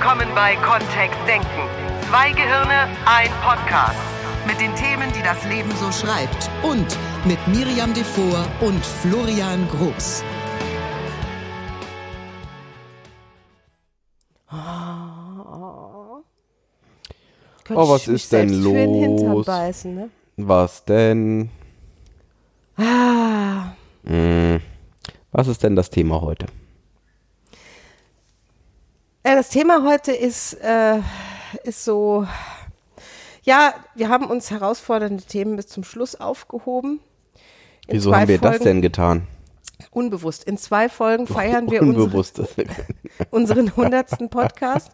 willkommen bei Kontext Denken. Zwei Gehirne, ein Podcast. Mit den Themen, die das Leben so schreibt. Und mit Miriam Devor und Florian Groß. Oh, was ist denn Für den Hintern los? beißen, ne? Was denn? Ah, Hm. Was ist denn das Thema heute? Äh, das Thema heute ist, äh, ist so, ja, wir haben uns herausfordernde Themen bis zum Schluss aufgehoben. In Wieso haben wir das Folgen- denn getan? Unbewusst. In zwei Folgen feiern wir unsere, unseren hundertsten Podcast.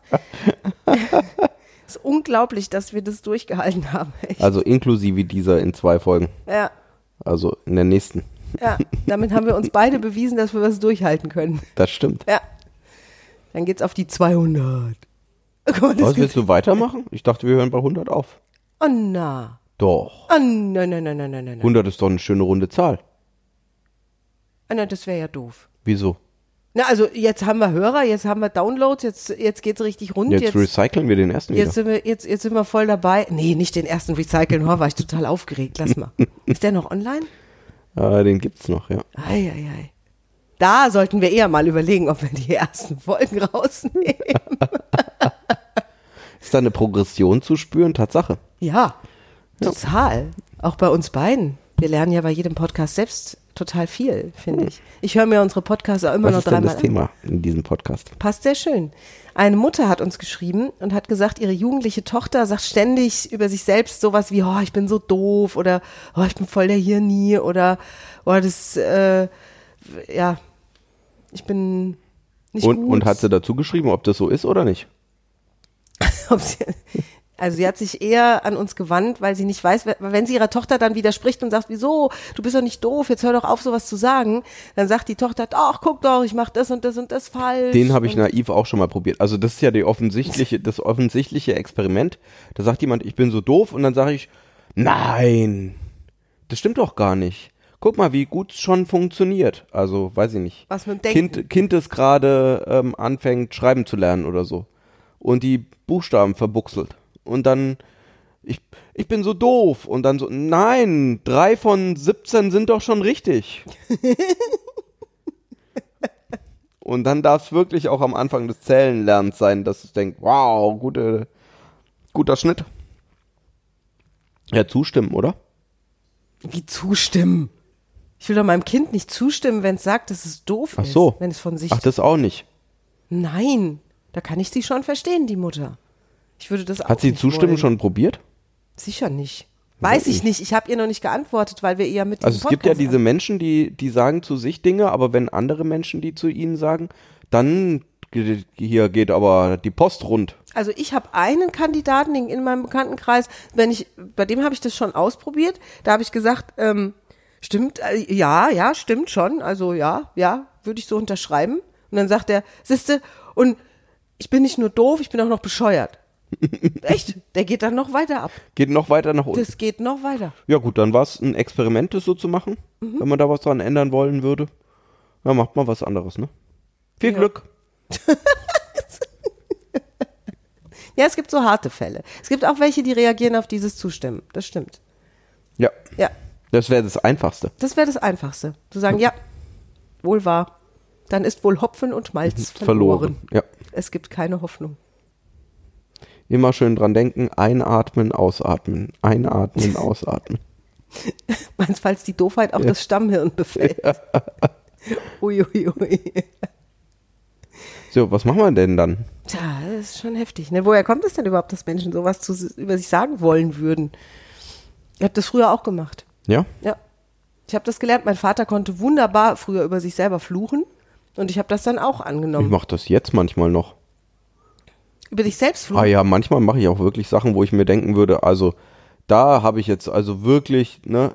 ist unglaublich, dass wir das durchgehalten haben. Echt. Also inklusive dieser in zwei Folgen. Ja, Also in der nächsten. ja, damit haben wir uns beide bewiesen, dass wir was durchhalten können. Das stimmt. Ja. Dann geht's auf die 200. Guck mal, das Was willst du weitermachen? Ich dachte, wir hören bei 100 auf. Oh na. Doch. Oh nein, nein, nein, nein, nein, nein. nein. 100 ist doch eine schöne runde Zahl. Ah, na, das wäre ja doof. Wieso? Na, also jetzt haben wir Hörer, jetzt haben wir Downloads, jetzt, jetzt geht's richtig rund. Jetzt, Jetzt, recyceln wir den ersten jetzt, wieder. sind wir, jetzt, jetzt sind wir voll dabei. Nee, nicht den ersten Recyceln, oh, war ich total aufgeregt. Lass mal. Ist der noch online? Ja, den gibt's noch, ja. Eieiei. Da sollten wir eher mal überlegen, ob wir die ersten Folgen rausnehmen. Ist da eine Progression zu spüren? Tatsache. Ja, total. Auch bei uns beiden. Wir lernen ja bei jedem Podcast selbst total viel, finde ich. Ich höre mir unsere Podcasts auch immer Was noch ist denn dreimal das an. Thema in diesem Podcast? Passt sehr schön. Eine Mutter hat uns geschrieben und hat gesagt, ihre jugendliche Tochter sagt ständig über sich selbst sowas wie, oh, ich bin so doof oder oh, ich bin voll der Hirni oder oh, das, äh, ja, ich bin nicht Und, gut. und hat sie dazu geschrieben, ob das so ist oder nicht? Sie, also sie hat sich eher an uns gewandt, weil sie nicht weiß, wenn- wenn sie ihrer Tochter dann widerspricht und sagt, wieso, du bist doch nicht doof, jetzt hör doch auf, sowas zu sagen, dann sagt die Tochter, ach, guck doch, ich mach das und das und das falsch. Den habe ich naiv auch schon mal probiert. Also das ist ja die offensichtliche, das offensichtliche Experiment. Da sagt jemand, ich bin so doof und dann sage ich, nein, das stimmt doch gar nicht. Guck mal, wie gut es schon funktioniert. Also, weiß ich nicht. Was mit dem Denken. Kind, kind das gerade ähm, anfängt, schreiben zu lernen oder so. Und die Buchstaben verbuchselt. Und dann, ich, ich bin so doof. Und dann so, nein, drei von 17 sind doch schon richtig. Und dann darf es wirklich auch am Anfang des Zählenlernens sein, dass es denkt, wow, gute, guter Schnitt. Ja, zustimmen, oder? Wie zustimmen? Ich will doch meinem Kind nicht zustimmen, wenn es sagt, dass es doof Ach ist. so. Wenn es von sich. Ach, das auch nicht. Nein, da kann ich sie schon verstehen, die Mutter. Ich würde das auch Hat sie Zustimmen wollen. schon probiert? Sicher nicht. Weiß ich nicht. Ich habe ihr noch nicht geantwortet, weil wir ihr mit Also es gibt ja Podcast diese Menschen, die, die sagen zu sich Dinge, aber wenn andere Menschen die zu ihnen sagen, dann hier geht aber die Post rund. Also ich habe einen Kandidaten in in meinem Bekanntenkreis, wenn ich, bei dem habe ich das schon ausprobiert. Da habe ich gesagt, ähm, stimmt, äh, ja, ja, stimmt schon. Also ja, ja, würde ich so unterschreiben. Und dann sagt er, siehste, und ich bin nicht nur doof, ich bin auch noch bescheuert. Echt? Der geht dann noch weiter ab. Geht noch weiter nach unten. Das geht noch weiter. Ja gut, dann war es ein Experiment, das so zu machen, Mhm. wenn man da was dran ändern wollen würde. Dann macht man was anderes, ne? Viel Ja. Glück. Ja, es gibt so harte Fälle. Es gibt auch welche, die reagieren auf dieses Zustimmen. Das stimmt. Ja, Ja, das wäre das Einfachste. das wäre das Einfachste. Zu sagen, ja, wohl wahr. Dann ist wohl Hopfen und Malz verloren. Verloren. Ja. Es gibt keine Hoffnung. Immer schön dran denken, einatmen, ausatmen, einatmen, ausatmen. Meinst, falls die Doofheit auch das Stammhirn befällt. Uiuiui. Ui, ui. So, was machen wir denn dann? Tja, das ist schon heftig. Ne? Woher kommt es denn überhaupt, dass Menschen sowas zu, über sich sagen wollen würden? Ich habe das früher auch gemacht. Ja? Ja. Ich habe das gelernt. Mein Vater konnte wunderbar früher über sich selber fluchen. Und ich habe das dann auch Ich angenommen. mache das jetzt manchmal noch. Über dich selbst fluchen. Ah ja, manchmal mache ich auch wirklich Sachen, wo ich mir denken würde, also da habe ich jetzt also wirklich, ne,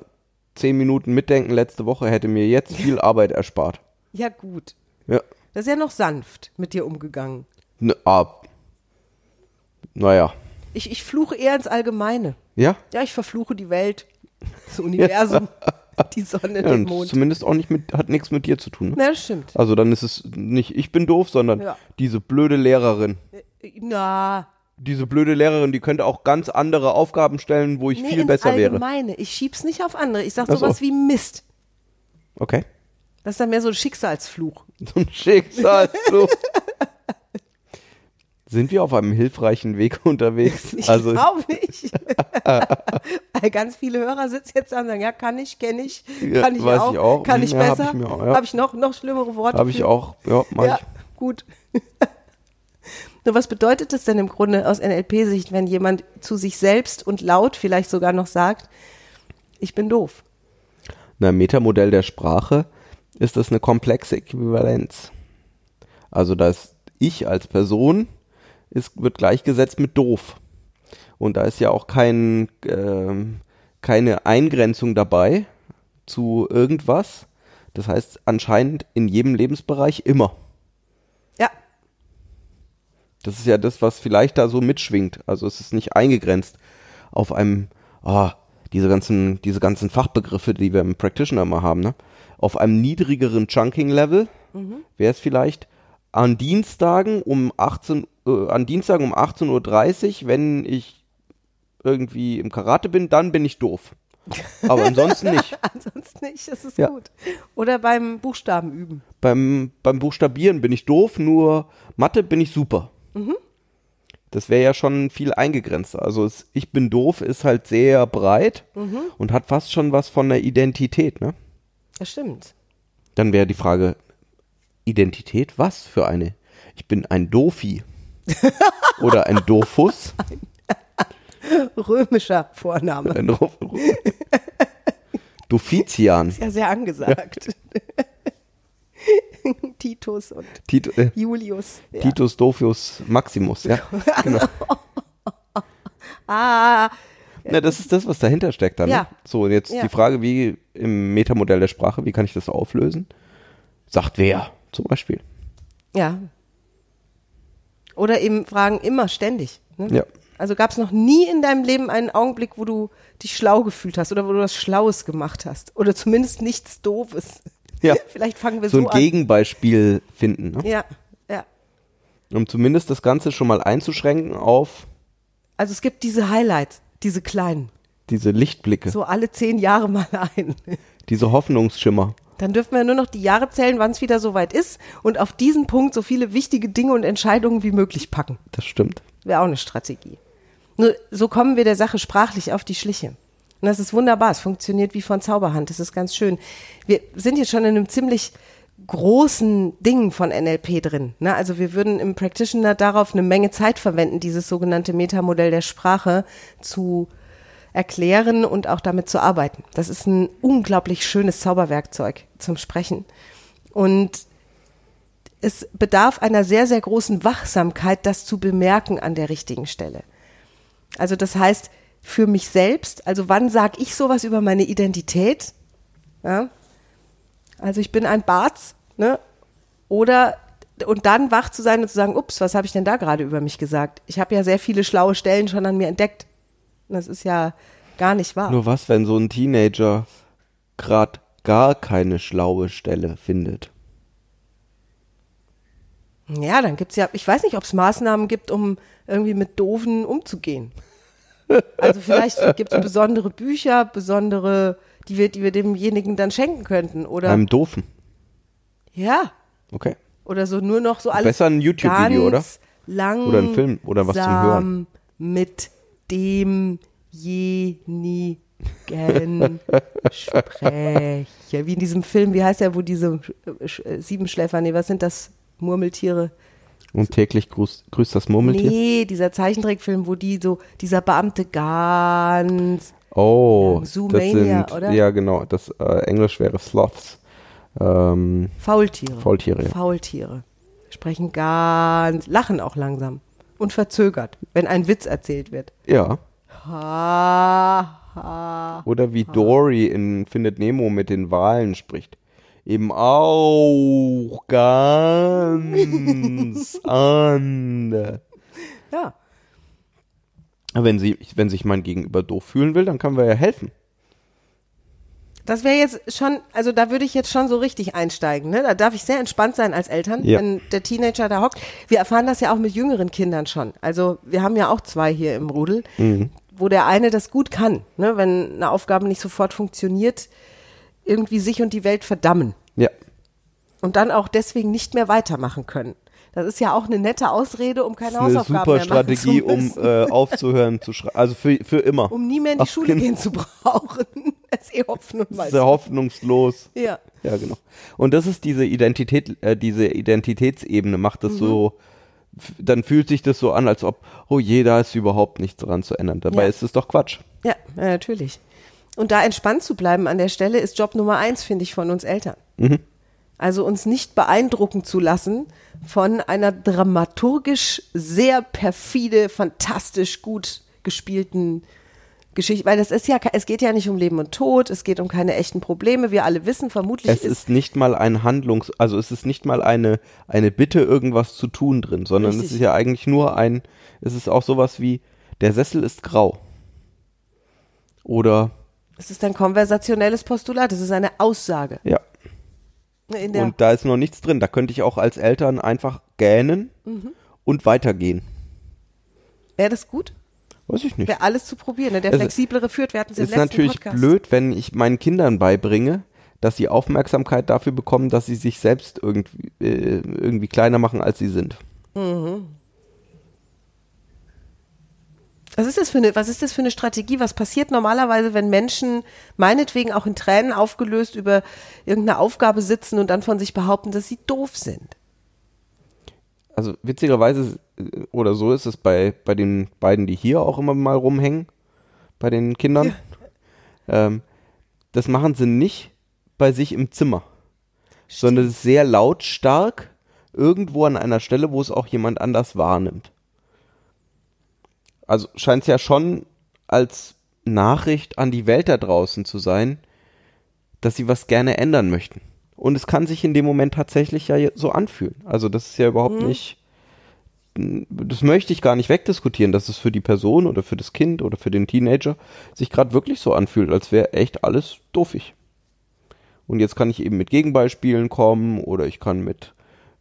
zehn Minuten mitdenken letzte Woche hätte mir jetzt viel Arbeit erspart. Ja, gut. Ja. Das ist ja noch sanft mit dir umgegangen. Ne, ah. Naja. Ich, ich fluche eher ins Allgemeine. Ja? Ja, ich verfluche die Welt, das Universum, die Sonne, ja den Mond. zumindest auch nicht mit, hat nichts mit dir zu tun. Ne? Ja, das stimmt. Also dann ist es nicht ich bin doof, sondern Ja. diese blöde Lehrerin. Na, Diese blöde Lehrerin, die könnte auch ganz andere Aufgaben stellen, wo ich nee, viel ins besser wäre. Allgemeine. Ich schieb's nicht auf andere. Ich sag Ach so. sowas wie Mist. Okay. Das ist dann mehr so ein Schicksalsfluch. So ein Schicksalsfluch. Sind wir auf einem hilfreichen Weg unterwegs? Ich also, glaube nicht. Weil ganz viele Hörer sitzen jetzt da und sagen, ja, kann ich, kenne ich, Ja, kann ich weiß auch, ich auch. kann ich Ja, hab besser. ich mir auch, ja. Habe ich noch, noch schlimmere Worte? habe ich auch. Ja, mach Ja, ich. gut. Nur was bedeutet es denn im Grunde aus NLP-Sicht, wenn jemand zu sich selbst und laut vielleicht sogar noch sagt, ich bin doof? Na, im Metamodell der Sprache ist das eine komplexe Äquivalenz. Also das Ich als Person ist, wird gleichgesetzt mit doof. Und da ist ja auch kein, ähm, keine Eingrenzung dabei zu irgendwas. Das heißt anscheinend in jedem Lebensbereich immer. Ja, Das ist ja das, was vielleicht da so mitschwingt. Also es ist nicht eingegrenzt auf einem, ah, diese ganzen, diese ganzen Fachbegriffe, die wir im Practitioner mal haben, ne? Auf einem niedrigeren Chunking-Level wäre es vielleicht an Dienstagen um 18, äh, an Dienstagen um 18.30 Uhr, wenn ich irgendwie im Karate bin, dann bin ich doof. Aber ansonsten nicht. ansonsten nicht, das ist Ja. gut. Oder beim Buchstaben üben. beim, beim Buchstabieren bin ich doof, nur Mathe bin ich super. Das wäre ja schon viel eingegrenzt. Also es, ich bin doof ist halt sehr breit und hat fast schon was von der Identität, ne? Das stimmt. Dann wäre die Frage, Identität, was für eine? Ich bin ein Dofi. Oder ein Dofus. Römischer Vorname. Ein Ro- Dofizian. Ja, sehr angesagt. Titus und Tito, äh, Julius. Ja. Titus Dofius Maximus, ja. Genau. Ah, Na, das ist das, was dahinter steckt dann. Ja. Ne? So, und jetzt Ja. die Frage, wie im Metamodell der Sprache, wie kann ich das auflösen? Sagt wer zum Beispiel. ja. Oder eben fragen immer ständig. Ne? Ja. Also gab es noch nie in deinem Leben einen Augenblick, wo du dich schlau gefühlt hast oder wo du was Schlaues gemacht hast. Oder zumindest nichts Doofes. Ja. Vielleicht fangen wir So so, ein an. Gegenbeispiel finden, ne? Ja, ja. um zumindest das Ganze schon mal einzuschränken auf Also es gibt diese Highlights, diese kleinen. diese Lichtblicke, So alle zehn Jahre mal ein. diese Hoffnungsschimmer. Dann dürfen wir nur noch die Jahre zählen, wann es wieder soweit ist und auf diesen Punkt so viele wichtige Dinge und Entscheidungen wie möglich packen. Das stimmt. Wäre auch eine Strategie. Nur so kommen wir der Sache sprachlich auf die Schliche. Und das ist wunderbar. Es funktioniert wie von Zauberhand. Das ist ganz schön. Wir sind jetzt schon in einem ziemlich großen Ding von NLP drin. Ne? Also wir würden im Practitioner darauf eine Menge Zeit verwenden, dieses sogenannte Metamodell der Sprache zu erklären und auch damit zu arbeiten. Das ist ein unglaublich schönes Zauberwerkzeug zum Sprechen. Und es bedarf einer sehr, sehr großen Wachsamkeit, das zu bemerken an der richtigen Stelle. Also das heißt, für mich selbst, also wann sage ich sowas über meine Identität? Ja? Also ich bin ein Barz, ne? Oder und dann wach zu sein und zu sagen, ups, was habe ich denn da gerade über mich gesagt? Ich habe ja sehr viele schlaue Stellen schon an mir entdeckt. Das ist ja gar nicht wahr. Nur was, wenn so ein Teenager gerade gar keine schlaue Stelle findet? Ja, dann gibt's ja, ich weiß nicht, ob es Maßnahmen gibt, um irgendwie mit Doofen umzugehen. Also vielleicht gibt es besondere Bücher, besondere, die wir, die wir demjenigen dann schenken könnten. Oder Einem Doofen. ja, Okay. oder so nur noch so alles. Besser ein YouTube-Video, oder? Lang Oder ein Film oder was zum Hören. Mit demjenigen spreche. Wie in diesem Film, wie heißt der, wo diese Sch- Siebenschläfer, nee, was sind das? Murmeltiere? Und täglich grüßt, grüßt das Murmeltier? Nee, dieser Zeichentrickfilm, wo die so, dieser Beamte ganz, Oh, Ja, das sind, oder? ja genau, das äh, Englisch wäre Sloths. Ähm, Faultiere. Faultiere, ja. Faultiere. Sprechen ganz, lachen auch langsam und verzögert, wenn ein Witz erzählt wird. ja. Ha, ha. Oder wie Dory in Findet Nemo mit den Walen spricht. Eben auch ganz anders. Ja, Wenn, sie, wenn sich mein Gegenüber doof fühlen will, dann können wir ja helfen. Das wäre jetzt schon, also da würde ich jetzt schon so richtig einsteigen. Ne? Da darf ich sehr entspannt sein als Eltern, Ja. wenn der Teenager da hockt. Wir erfahren das ja auch mit jüngeren Kindern schon. Also wir haben ja auch zwei hier im Rudel, wo der eine das gut kann, ne? wenn eine Aufgabe nicht sofort funktioniert, irgendwie sich und die Welt verdammen Ja. und dann auch deswegen nicht mehr weitermachen können. Das ist ja auch eine nette Ausrede, um keine eine Hausaufgaben super mehr machen Strategie, zu um müssen. äh, aufzuhören zu schreiben. Also für, für immer. um nie mehr in die Ach, Schule genau. gehen zu brauchen. Das ist eh ist ja hoffnungslos. Ja. Ja, genau. Und das ist diese Identität, äh, diese Identitätsebene macht Mhm. das so, f- dann fühlt sich das so an, als ob, oh je, da ist überhaupt nichts dran zu ändern. Dabei Ja. ist es doch Quatsch. Ja, natürlich. Und da entspannt zu bleiben an der Stelle ist Job Nummer eins, finde ich, von uns Eltern. Also uns nicht beeindrucken zu lassen von einer dramaturgisch sehr perfide, fantastisch gut gespielten Geschichte, weil das ist ja, es geht ja nicht um Leben und Tod, es geht um keine echten Probleme. Wir alle wissen vermutlich, Es ist nicht mal ein Handlungs-, also es ist nicht mal eine, eine Bitte, irgendwas zu tun drin, sondern es Richtig. ist ja eigentlich nur ein, es ist auch sowas wie, der Sessel ist grau. Oder, es ist ein konversationelles Postulat, es ist eine Aussage. ja. Und da ist noch nichts drin. Da könnte ich auch als Eltern einfach gähnen Mhm. und weitergehen. Wäre das gut? Weiß ich nicht. Wäre alles zu probieren. Ne? Der Es flexiblere führt, wir hatten es im ist letzten natürlich Podcast. blöd, wenn ich meinen Kindern beibringe, dass sie Aufmerksamkeit dafür bekommen, dass sie sich selbst irgendwie, äh, irgendwie kleiner machen, als sie sind. Was ist, das für eine, was ist das für eine Strategie? Was passiert normalerweise, wenn Menschen meinetwegen auch in Tränen aufgelöst über irgendeine Aufgabe sitzen und dann von sich behaupten, dass sie doof sind? Also witzigerweise, äh, oder so ist es bei, bei den beiden, die hier auch immer mal rumhängen, bei den Kindern. Ähm, das machen sie nicht bei sich im Zimmer, sondern es ist sehr lautstark irgendwo an einer Stelle, wo es auch jemand anders wahrnimmt. Also scheint es ja schon als Nachricht an die Welt da draußen zu sein, dass sie was gerne ändern möchten. Und es kann sich in dem Moment tatsächlich ja so anfühlen. Also das ist ja überhaupt nicht, das möchte ich gar nicht wegdiskutieren, dass es für die Person oder für das Kind oder für den Teenager sich gerade wirklich so anfühlt, als wäre echt alles doofig. Und jetzt kann ich eben mit Gegenbeispielen kommen oder ich kann mit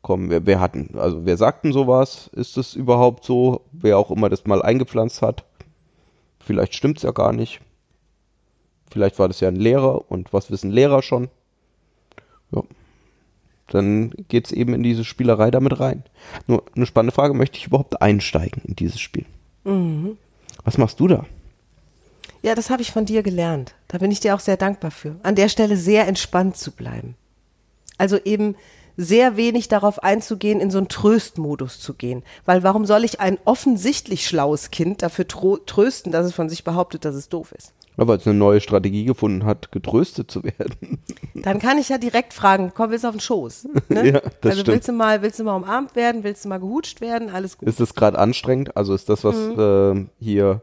kommen, wer, wer hat denn, also wer sagt denn sowas? Ist es überhaupt so? Wer auch immer das mal eingepflanzt hat? Vielleicht stimmt's ja gar nicht. Vielleicht war das ja ein Lehrer und was wissen Lehrer schon? Ja. Dann geht's eben in diese Spielerei damit rein. Nur eine spannende Frage, möchte ich überhaupt einsteigen in dieses Spiel? Was machst du da? Ja, das habe ich von dir gelernt. Da bin ich dir auch sehr dankbar für. An der Stelle sehr entspannt zu bleiben. Also eben sehr wenig darauf einzugehen, in so einen Tröstmodus zu gehen. Weil warum soll ich ein offensichtlich schlaues Kind dafür trösten, dass es von sich behauptet, dass es doof ist? Ja, weil es eine neue Strategie gefunden hat, getröstet zu werden. Dann kann ich ja direkt fragen, komm, willst du auf den Schoß? Ne? Ja, das also stimmt. willst du mal, willst du mal umarmt werden, willst du mal gehutscht werden, alles gut. Ist es gerade anstrengend? Also ist das, was äh, hier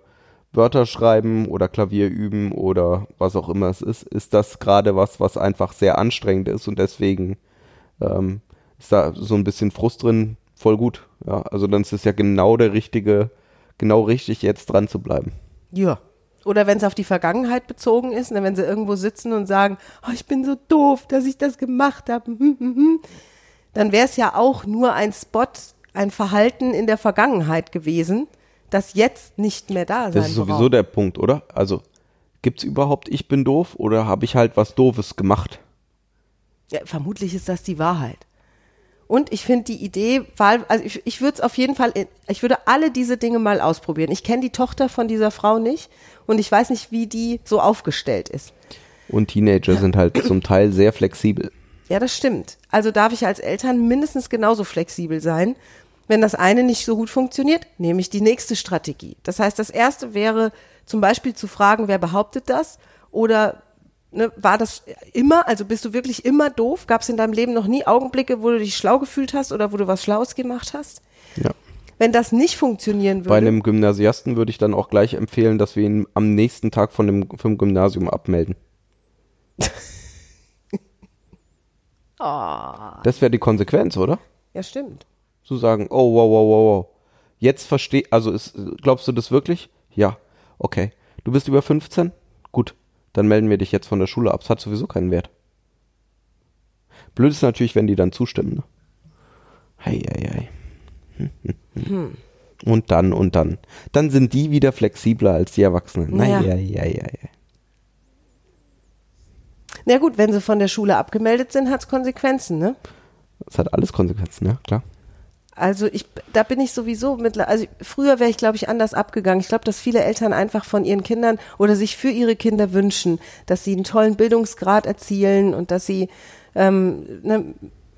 Wörter schreiben oder Klavier üben oder was auch immer es ist, ist das gerade was, was einfach sehr anstrengend ist und deswegen ähm, ist da so ein bisschen Frust drin, voll gut. Ja, also dann ist es ja genau der richtige, genau richtig, jetzt dran zu bleiben. Ja. Oder wenn es auf die Vergangenheit bezogen ist, ne, wenn sie irgendwo sitzen und sagen, oh, ich bin so doof, dass ich das gemacht habe, dann wäre es ja auch nur ein Spot, ein Verhalten in der Vergangenheit gewesen, das jetzt nicht mehr da sein Das ist sowieso braucht. der Punkt, oder? Also gibt's überhaupt ich bin doof oder habe ich halt was Doofes gemacht? Ja, vermutlich ist das die Wahrheit. Und ich finde die Idee, Wahl- also ich, ich würde es auf jeden Fall, ich würde alle diese Dinge mal ausprobieren. Ich kenne die Tochter von dieser Frau nicht und ich weiß nicht, wie die so aufgestellt ist. Und Teenager sind halt zum Teil sehr flexibel. Ja, das stimmt. Also darf ich als Eltern mindestens genauso flexibel sein. Wenn das eine nicht so gut funktioniert, nehme ich die nächste Strategie. Das heißt, das erste wäre zum Beispiel zu fragen, wer behauptet das? Oder ne, war das immer, also bist du wirklich immer doof? Gab es in deinem Leben noch nie Augenblicke, wo du dich schlau gefühlt hast oder wo du was Schlaues gemacht hast? Ja. Wenn das nicht funktionieren würde, Bei einem Gymnasiasten würde ich dann auch gleich empfehlen, dass wir ihn am nächsten Tag von dem, vom Gymnasium abmelden. Das wäre die Konsequenz, oder? ja stimmt. Zu sagen, oh, wow, wow, wow, wow. Jetzt versteh, also ist, glaubst du das wirklich? Ja. Okay. Du bist über 15? Gut. Dann melden wir dich jetzt von der Schule ab. Es hat sowieso keinen Wert. Blöd ist natürlich, wenn die dann zustimmen. Ne? Hei, hei, hei. Hm. Und dann, und dann. Dann sind die wieder flexibler als die Erwachsenen. Ja. Naja, ja, ja, ja. Na gut, wenn sie von der Schule abgemeldet sind, hat es Konsequenzen, ne? Das hat alles Konsequenzen, ja, klar. Also ich, da bin ich sowieso mit, also früher wäre ich, glaube ich, anders abgegangen. Ich glaube, dass viele Eltern einfach von ihren Kindern oder sich für ihre Kinder wünschen, dass sie einen tollen Bildungsgrad erzielen und dass sie ähm, ne,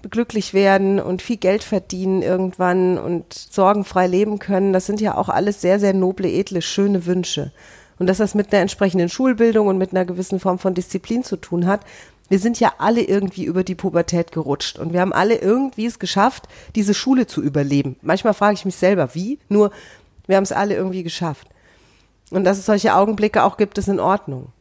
glücklich werden und viel Geld verdienen irgendwann und sorgenfrei leben können. Das sind ja auch alles sehr, sehr noble, edle, schöne Wünsche. Und dass das mit einer entsprechenden Schulbildung und mit einer gewissen Form von Disziplin zu tun hat. Wir sind ja alle irgendwie über die Pubertät gerutscht und wir haben alle irgendwie es geschafft, diese Schule zu überleben. Manchmal frage ich mich selber, wie? Nur, wir haben es alle irgendwie geschafft. Und dass es solche Augenblicke auch gibt, ist in Ordnung.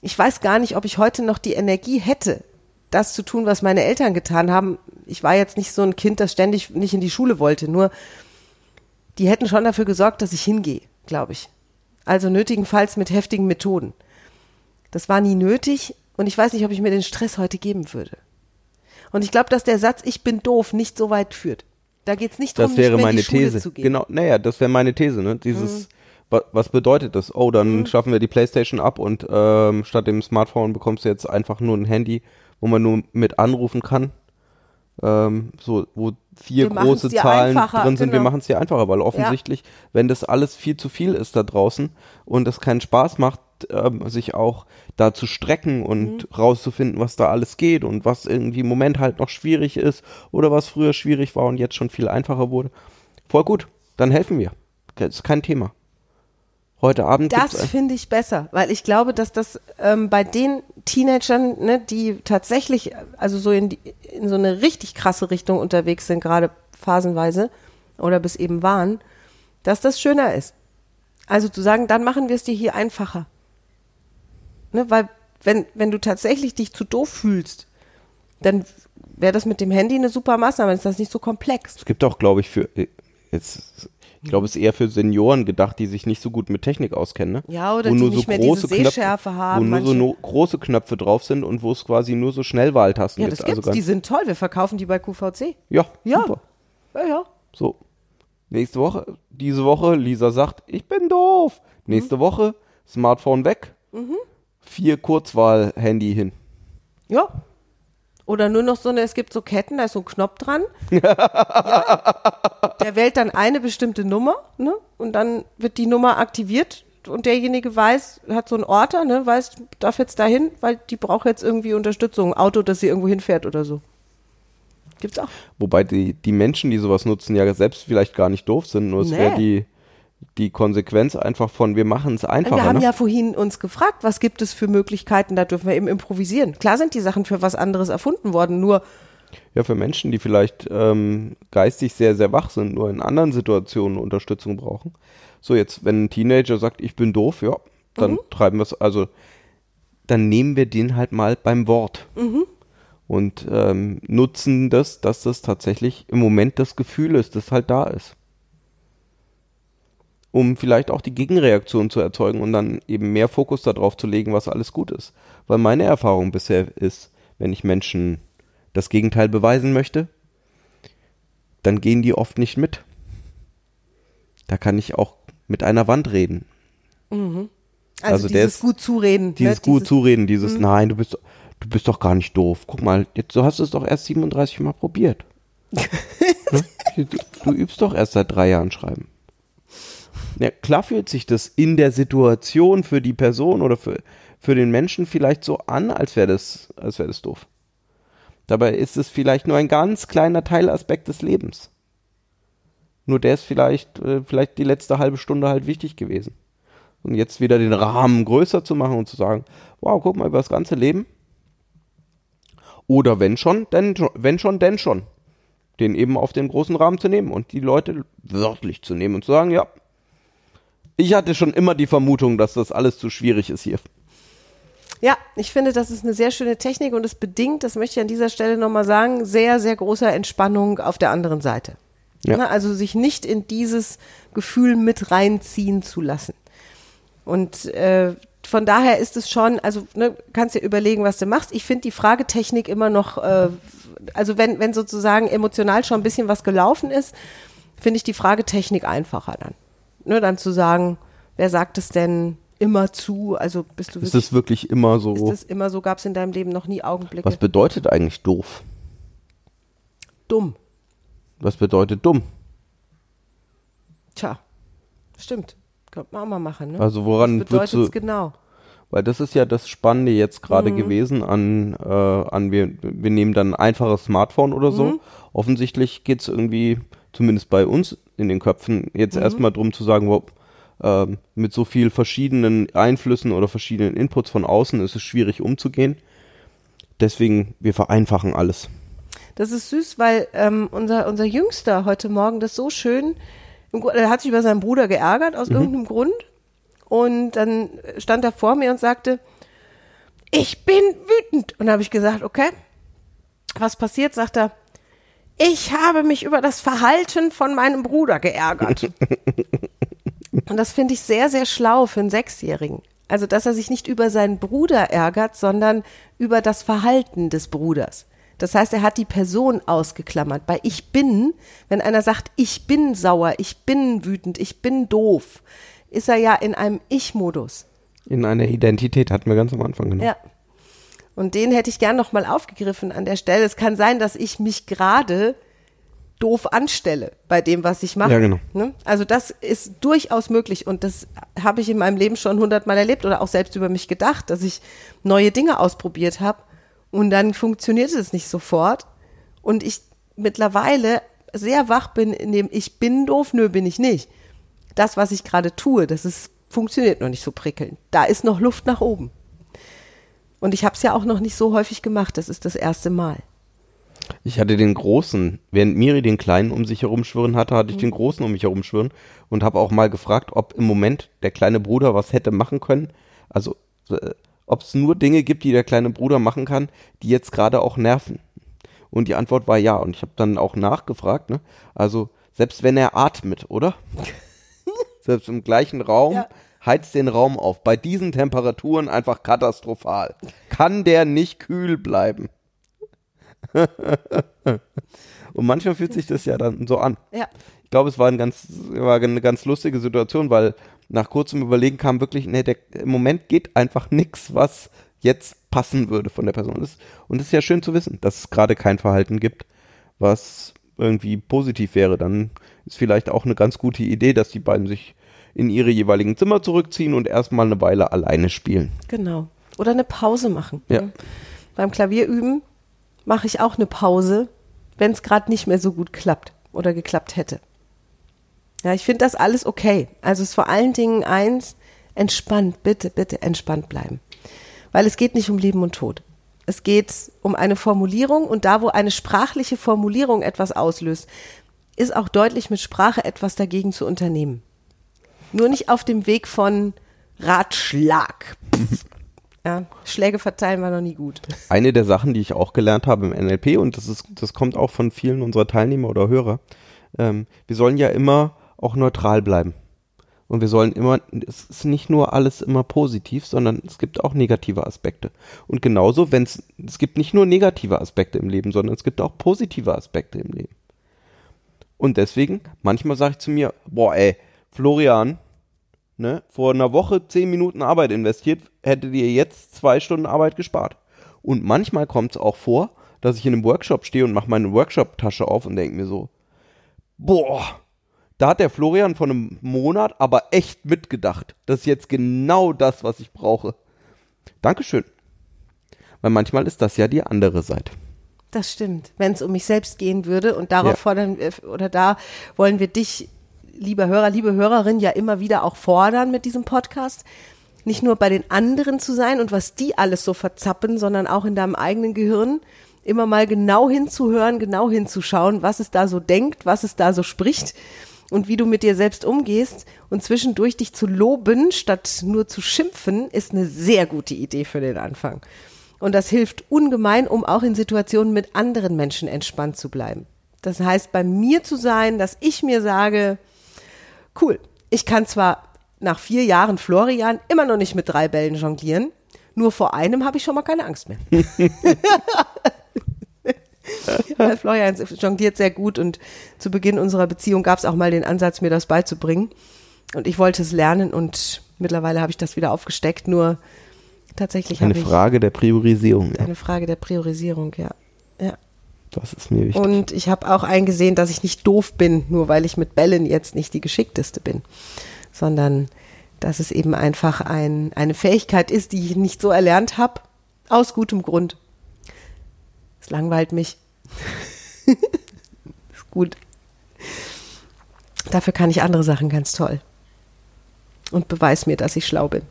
Ich weiß gar nicht, ob ich heute noch die Energie hätte, das zu tun, was meine Eltern getan haben. Ich war jetzt nicht so ein Kind, das ständig nicht in die Schule wollte, nur die hätten schon dafür gesorgt, dass ich hingehe, glaube ich. Also nötigenfalls mit heftigen Methoden. Das war nie nötig und ich weiß nicht, ob ich mir den Stress heute geben würde. Und ich glaube, dass der Satz Ich bin doof nicht so weit führt. Da geht es nicht darum, Das wäre meine These. zu gehen. Genau, naja, das wäre meine These, ne? Dieses, Mhm. wa- was bedeutet das? Oh, dann schaffen wir die Playstation ab und ähm, statt dem Smartphone bekommst du jetzt einfach nur ein Handy, wo man nur mit anrufen kann. Ähm, so, wo vier Wir große Zahlen drin sind. Wir genau. machen es dir einfacher, weil offensichtlich, wenn das alles viel zu viel ist da draußen und es keinen Spaß macht, ähm, sich auch da zu strecken und Mhm. rauszufinden, was da alles geht und was irgendwie im Moment halt noch schwierig ist oder was früher schwierig war und jetzt schon viel einfacher wurde. Voll gut, dann helfen wir. Das ist kein Thema. Heute Abend Das finde ich besser, weil ich glaube, dass das ähm, bei den Teenagern, ne, die tatsächlich also so in, die, in so eine richtig krasse Richtung unterwegs sind, gerade phasenweise oder bis eben waren, dass das schöner ist. Also zu sagen, dann machen wir es dir hier einfacher. Ne, weil wenn, wenn du tatsächlich dich zu doof fühlst, dann wäre das mit dem Handy eine super Maßnahme, ist das nicht so komplex. Es gibt auch, glaube ich, für jetzt, ich glaube, es ist eher für Senioren gedacht, die sich nicht so gut mit Technik auskennen. Ne? Ja, oder wo die nur nicht so mehr diese große Knöpfe, Sehschärfe haben, Wo nur so manche. no, große Knöpfe drauf sind und wo es quasi nur so Schnellwahltasten Ja, gibt. das gibt's, also die sind toll, wir verkaufen die bei QVC. ja, Ja. super. Ja, ja. So. Nächste Woche, diese Woche, Lisa sagt, ich bin doof. Nächste Woche, Smartphone weg. Vier Kurzwahl-Handy hin. Ja. Oder nur noch so eine, es gibt so Ketten, da ist so ein Knopf dran. ja. Der wählt dann eine bestimmte Nummer, ne? Und dann wird die Nummer aktiviert und derjenige weiß, hat so einen Orter, ne, weiß, darf jetzt dahin, weil die braucht jetzt irgendwie Unterstützung, ein Auto, dass sie irgendwo hinfährt oder so. Gibt's auch. Wobei die, die Menschen, die sowas nutzen, ja selbst vielleicht gar nicht doof sind, nur es Nee. wäre die, die Konsequenz einfach von, wir machen es einfacher. wir haben ne? ja vorhin uns gefragt, was gibt es für Möglichkeiten, da dürfen wir eben improvisieren. Klar sind die Sachen für was anderes erfunden worden, nur Ja, für Menschen, die vielleicht ähm, geistig sehr, sehr wach sind, nur in anderen Situationen Unterstützung brauchen. So, jetzt, wenn ein Teenager sagt, ich bin doof, ja, dann Mhm. treiben wir es, also dann nehmen wir den halt mal beim Wort. Mhm. Und ähm, nutzen das, dass das tatsächlich im Moment das Gefühl ist, das halt da ist. Um vielleicht auch die Gegenreaktion zu erzeugen und dann eben mehr Fokus darauf zu legen, was alles gut ist. Weil meine Erfahrung bisher ist, wenn ich Menschen das Gegenteil beweisen möchte, dann gehen die oft nicht mit. Da kann ich auch mit einer Wand reden. also, Also der dieses ist- gut zureden. Dieses ne? gut zureden, dieses Nein, du bist, du bist doch gar nicht doof. Guck mal, jetzt, du hast es doch erst 37 Mal probiert. ne? du, du übst doch erst seit drei Jahren schreiben. Ja, klar fühlt sich das in der Situation für die Person oder für, für den Menschen vielleicht so an, als wäre das, als wäre das doof. Dabei ist es vielleicht nur ein ganz kleiner Teilaspekt des Lebens. Nur der ist vielleicht, äh, vielleicht die letzte halbe Stunde halt wichtig gewesen. Und jetzt wieder den Rahmen größer zu machen und zu sagen, wow, guck mal über das ganze Leben. Oder wenn schon, denn wenn schon, denn schon. Den eben auf den großen Rahmen zu nehmen und die Leute wörtlich zu nehmen und zu sagen, ja, ich hatte schon immer die Vermutung, dass das alles zu schwierig ist hier. Ja, ich finde, das ist eine sehr schöne Technik und es bedingt, das möchte ich an dieser Stelle nochmal sagen, sehr, sehr großer Entspannung auf der anderen Seite. Ja. Ne, Also sich nicht in dieses Gefühl mit reinziehen zu lassen. Und äh, von daher ist es schon, also ne, kannst dir überlegen, was du machst. Ich finde die Fragetechnik immer noch, äh, also wenn, wenn sozusagen emotional schon ein bisschen was gelaufen ist, finde ich die Fragetechnik einfacher dann. Ne, dann zu sagen, wer sagt es denn immer zu? Also bist du Ist wirklich, es wirklich immer so? ist es immer so, gab es in deinem Leben noch nie Augenblicke? Was bedeutet eigentlich doof? Dumm. Was bedeutet dumm? Tja, stimmt. Könnte man auch mal machen, ne? Also woran Was bedeutet es genau? weil das ist ja das Spannende jetzt gerade Mhm. gewesen an, äh, an wir, wir nehmen dann ein einfaches Smartphone oder so. Mhm. Offensichtlich geht es irgendwie, zumindest bei uns in den Köpfen, jetzt Mhm. erstmal drum zu sagen, wow, ähm, mit so viel verschiedenen Einflüssen oder verschiedenen Inputs von außen ist es schwierig umzugehen. Deswegen, wir vereinfachen alles. Das ist süß, weil ähm, unser, unser Jüngster heute Morgen das so schön, er hat sich über seinen Bruder geärgert aus irgendeinem Grund und dann stand er vor mir und sagte, ich bin wütend. Und da habe ich gesagt, okay, was passiert? Sagt er, ich habe mich über das Verhalten von meinem Bruder geärgert. und das finde ich sehr, sehr schlau für einen Sechsjährigen. Also, dass er sich nicht über seinen Bruder ärgert, sondern über das Verhalten des Bruders. Das heißt, er hat die Person ausgeklammert. Bei ich bin, wenn einer sagt, ich bin sauer, ich bin wütend, ich bin doof, ist er ja in einem Ich-Modus. In einer Identität hatten wir ganz am Anfang genau. Ja. Und den hätte ich gern nochmal aufgegriffen an der Stelle. Es kann sein, dass ich mich gerade doof anstelle bei dem, was ich mache. Ja, genau. Ne? Also das ist durchaus möglich und das habe ich in meinem Leben schon hundertmal erlebt oder auch selbst über mich gedacht, dass ich neue Dinge ausprobiert habe und dann funktionierte es nicht sofort und ich mittlerweile sehr wach bin in dem ich bin doof, nö, bin ich nicht. Das, was ich gerade tue, das ist, funktioniert noch nicht so prickelnd. Da ist noch Luft nach oben. Und ich habe es ja auch noch nicht so häufig gemacht. Das ist das erste Mal. Ich hatte den Großen, während Miri den Kleinen um sich herumschwirren hatte, Mhm. hatte ich den Großen um mich herumschwirren und habe auch mal gefragt, ob im Moment der kleine Bruder was hätte machen können. Also, äh, ob es nur Dinge gibt, die der kleine Bruder machen kann, die jetzt gerade auch nerven. Und die Antwort war ja. Und ich habe dann auch nachgefragt, ne? Also, selbst wenn er atmet, oder? selbst im gleichen Raum, Ja. Heizt den Raum auf. Bei diesen Temperaturen einfach katastrophal. Kann der nicht kühl bleiben? Und manchmal fühlt sich das ja dann so an. Ja. Ich glaube, es war, ein ganz, war eine ganz lustige Situation, weil nach kurzem Überlegen kam wirklich, nee, der, im Moment geht einfach nichts, was jetzt passen würde von der Person. Das- Und es ist ja schön zu wissen, dass es gerade kein Verhalten gibt, was irgendwie positiv wäre. Dann ist vielleicht auch eine ganz gute Idee, dass die beiden sich in ihre jeweiligen Zimmer zurückziehen und erstmal eine Weile alleine spielen. Genau. Oder eine Pause machen. Ja. ne? Beim Klavierüben mache ich auch eine Pause, wenn es gerade nicht mehr so gut klappt oder geklappt hätte. Ja, ich finde das alles okay. Also es ist vor allen Dingen eins, entspannt, bitte, bitte entspannt bleiben. Weil es geht nicht um Leben und Tod. Es geht um eine Formulierung und da, wo eine sprachliche Formulierung etwas auslöst, ist auch deutlich mit Sprache etwas dagegen zu unternehmen. Nur nicht auf dem Weg von Ratschlag. Ja, Schläge verteilen war noch nie gut. Eine der Sachen, die ich auch gelernt habe im NLP, und das ist, das kommt auch von vielen unserer Teilnehmer oder Hörer, ähm, wir sollen ja immer auch neutral bleiben. Und wir sollen immer, es ist nicht nur alles immer positiv, sondern es gibt auch negative Aspekte. Und genauso, wenn es, es gibt nicht nur negative Aspekte im Leben, sondern es gibt auch positive Aspekte im Leben. Und deswegen, manchmal sage ich zu mir, boah, ey, Florian, ne, vor einer Woche zehn Minuten Arbeit investiert, hätte dir jetzt zwei Stunden Arbeit gespart. Und manchmal kommt es auch vor, dass ich in einem Workshop stehe und mache meine Workshop-Tasche auf und denke mir so, boah, da hat der Florian vor einem Monat aber echt mitgedacht. Das ist jetzt genau das, was ich brauche. Dankeschön. Weil manchmal ist das ja die andere Seite. Das stimmt. Wenn es um mich selbst gehen würde und darauf Ja. fordern wir, oder da wollen wir dich, lieber Hörer, liebe Hörerin, ja immer wieder auch fordern mit diesem Podcast. Nicht nur bei den anderen zu sein und was die alles so verzappen, sondern auch in deinem eigenen Gehirn immer mal genau hinzuhören, genau hinzuschauen, was es da so denkt, was es da so spricht und wie du mit dir selbst umgehst und zwischendurch dich zu loben, statt nur zu schimpfen, ist eine sehr gute Idee für den Anfang. Und das hilft ungemein, um auch in Situationen mit anderen Menschen entspannt zu bleiben. Das heißt, bei mir zu sein, dass ich mir sage, cool, ich kann zwar nach vier Jahren Florian immer noch nicht mit drei Bällen jonglieren. Nur vor einem habe ich schon mal keine Angst mehr. Weil Florian jongliert sehr gut und zu Beginn unserer Beziehung gab es auch mal den Ansatz, mir das beizubringen. Und ich wollte es lernen und mittlerweile habe ich das wieder aufgesteckt. Nur tatsächlich Eine Frage der Priorisierung. Ja. eine Frage der Priorisierung, ja. ja. Das ist mir wichtig. Und ich habe auch eingesehen, dass ich nicht doof bin, nur weil ich mit Bällen jetzt nicht die geschickteste bin, sondern dass es eben einfach ein, eine Fähigkeit ist, die ich nicht so erlernt habe, aus gutem Grund. Es langweilt mich. ist gut. Dafür kann ich andere Sachen ganz toll. Und beweis mir, dass ich schlau bin.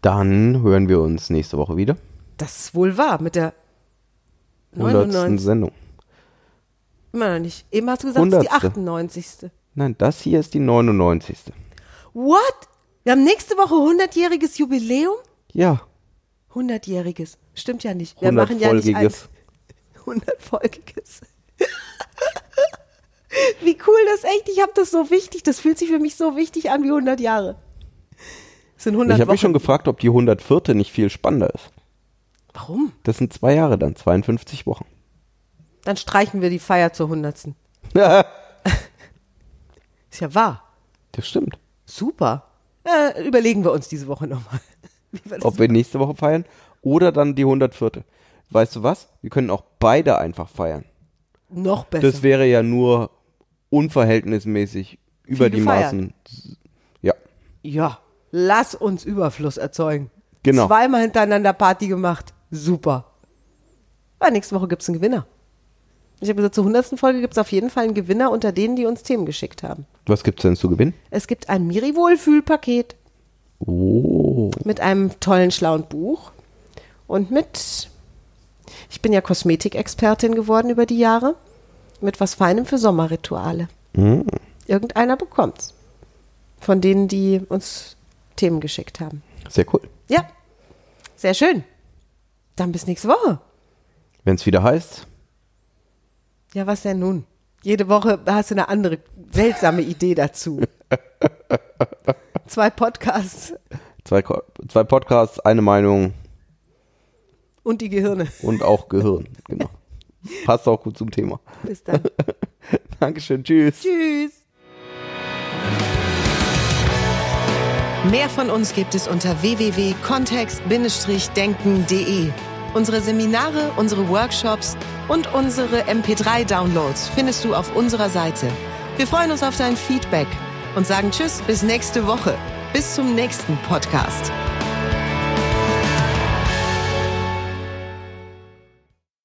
Dann hören wir uns nächste Woche wieder. Das ist wohl wahr mit der 100. 99. Sendung. Immer noch nicht. Eben hast du gesagt, es ist die 100.. 98. Nein, das hier ist die 99. What? Wir haben nächste Woche 100-jähriges Jubiläum? Ja, 100-jähriges. Stimmt ja nicht. Wir machen ja nicht ein 100-folgiges. 100-folgiges. Wie cool das echt. Ich habe das so wichtig. Das fühlt sich für mich so wichtig an wie 100 Jahre. Das sind 100 Ich habe mich schon gefragt, ob die 104. nicht viel spannender ist. Warum? Das sind zwei Jahre dann, 52 Wochen. Dann streichen wir die Feier zur 100. das Ist ja wahr. stimmt. Super. Äh, überlegen wir uns diese Woche nochmal. Wir das Ob wir nächste Woche feiern oder dann die 104. Weißt du was? Wir können auch beide einfach feiern. noch besser. Das wäre ja nur unverhältnismäßig über die gefeiert. Maßen. Ja, Ja, lass uns Überfluss erzeugen. Genau. Zweimal hintereinander Party gemacht. Super. Aber nächste Woche gibt's einen Gewinner. Ich habe gesagt, zur 100. Folge gibt's auf jeden Fall einen Gewinner unter denen, die uns Themen geschickt haben. was gibt's denn zu gewinnen? Es gibt ein Miri-Wohlfühl-Paket Oh, mit einem tollen, schlauen Buch und mit, ich bin ja Kosmetikexpertin geworden über die Jahre, mit was Feinem für Sommerrituale. Irgendeiner bekommt's. Von denen, die uns Themen geschickt haben. sehr cool. Ja, sehr schön. Dann bis nächste Woche. Wenn es wieder heißt, Ja, was denn nun? Jede Woche hast du eine andere seltsame Idee dazu. Zwei Podcasts zwei, zwei Podcasts, eine Meinung und die Gehirne. und auch Gehirn. Genau. Passt auch gut zum Thema. Bis dann. Dankeschön, tschüss. Tschüss. Mehr von uns gibt es unter www.kontext-denken.de. Unsere Seminare, unsere Workshops und unsere MP3-Downloads findest du auf unserer Seite. Wir freuen uns auf dein Feedback und sagen Tschüss bis nächste Woche. Bis zum nächsten Podcast.